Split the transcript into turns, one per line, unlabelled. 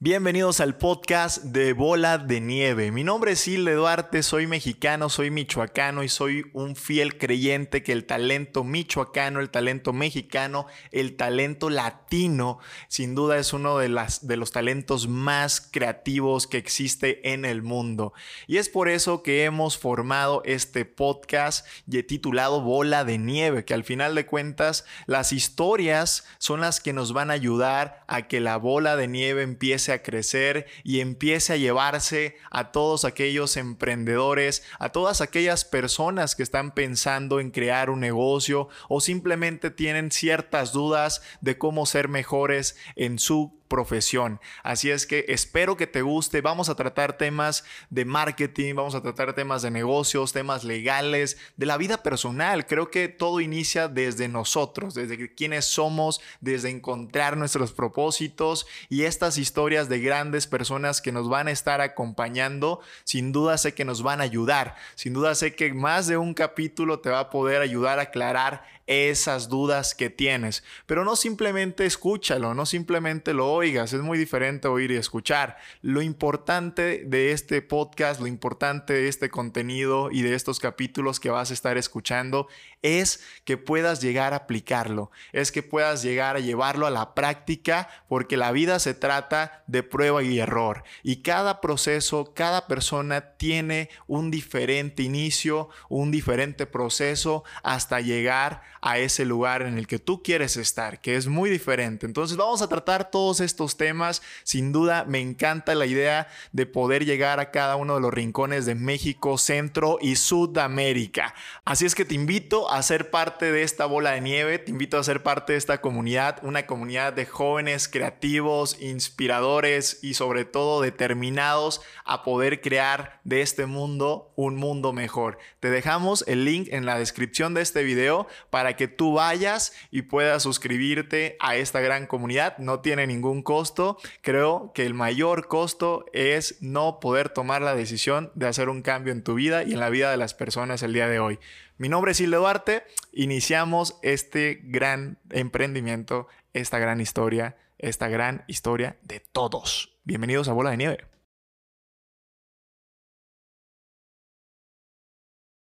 Bienvenidos al podcast de Bola de Nieve. Mi nombre es Hilde Duarte, soy mexicano, soy michoacano y soy un fiel creyente que el talento michoacano, el talento mexicano, el talento latino, sin duda es uno de, de los talentos más creativos que existe en el mundo. Y es por eso que hemos formado este podcast titulado Bola de Nieve, que al final de cuentas las historias son las que nos van a ayudar a que la bola de nieve empiece a crecer y empiece a llevarse a todos aquellos emprendedores, a todas aquellas personas que están pensando en crear un negocio o simplemente tienen ciertas dudas de cómo ser mejores en su profesión. Así es que espero que te guste. Vamos a tratar temas de marketing, vamos a tratar temas de negocios, temas legales, de la vida personal. Creo que todo inicia desde nosotros, desde quiénes somos, desde encontrar nuestros propósitos y estas historias de grandes personas que nos van a estar acompañando. Sin duda sé que nos van a ayudar. Sin duda sé que más de un capítulo te va a poder ayudar a aclarar esas dudas que tienes. Pero no simplemente escúchalo, no simplemente lo oigas, es muy diferente oír y escuchar. Lo importante de este podcast, lo importante de este contenido y de estos capítulos que vas a estar escuchando es que puedas llegar a aplicarlo, es que puedas llegar a llevarlo a la práctica, porque la vida se trata de prueba y error. Y cada proceso, cada persona tiene un diferente inicio, un diferente proceso hasta llegar a ese lugar en el que tú quieres estar, que es muy diferente. Entonces vamos a tratar todos estos temas. Sin duda me encanta la idea de poder llegar a cada uno de los rincones de México, Centro y Sudamérica. Así es que te invito a ser parte de esta bola de nieve, te invito a ser parte de esta comunidad, una comunidad de jóvenes creativos, inspiradores y sobre todo determinados a poder crear de este mundo un mundo mejor. Te dejamos el link en la descripción de este video para que tú vayas y puedas suscribirte a esta gran comunidad. No tiene ningún costo. Creo que el mayor costo es no poder tomar la decisión de hacer un cambio en tu vida y en la vida de las personas el día de hoy. Mi nombre es Hilde Duarte. Iniciamos este gran emprendimiento, esta gran historia, esta gran historia de todos. Bienvenidos a Bola de Nieve.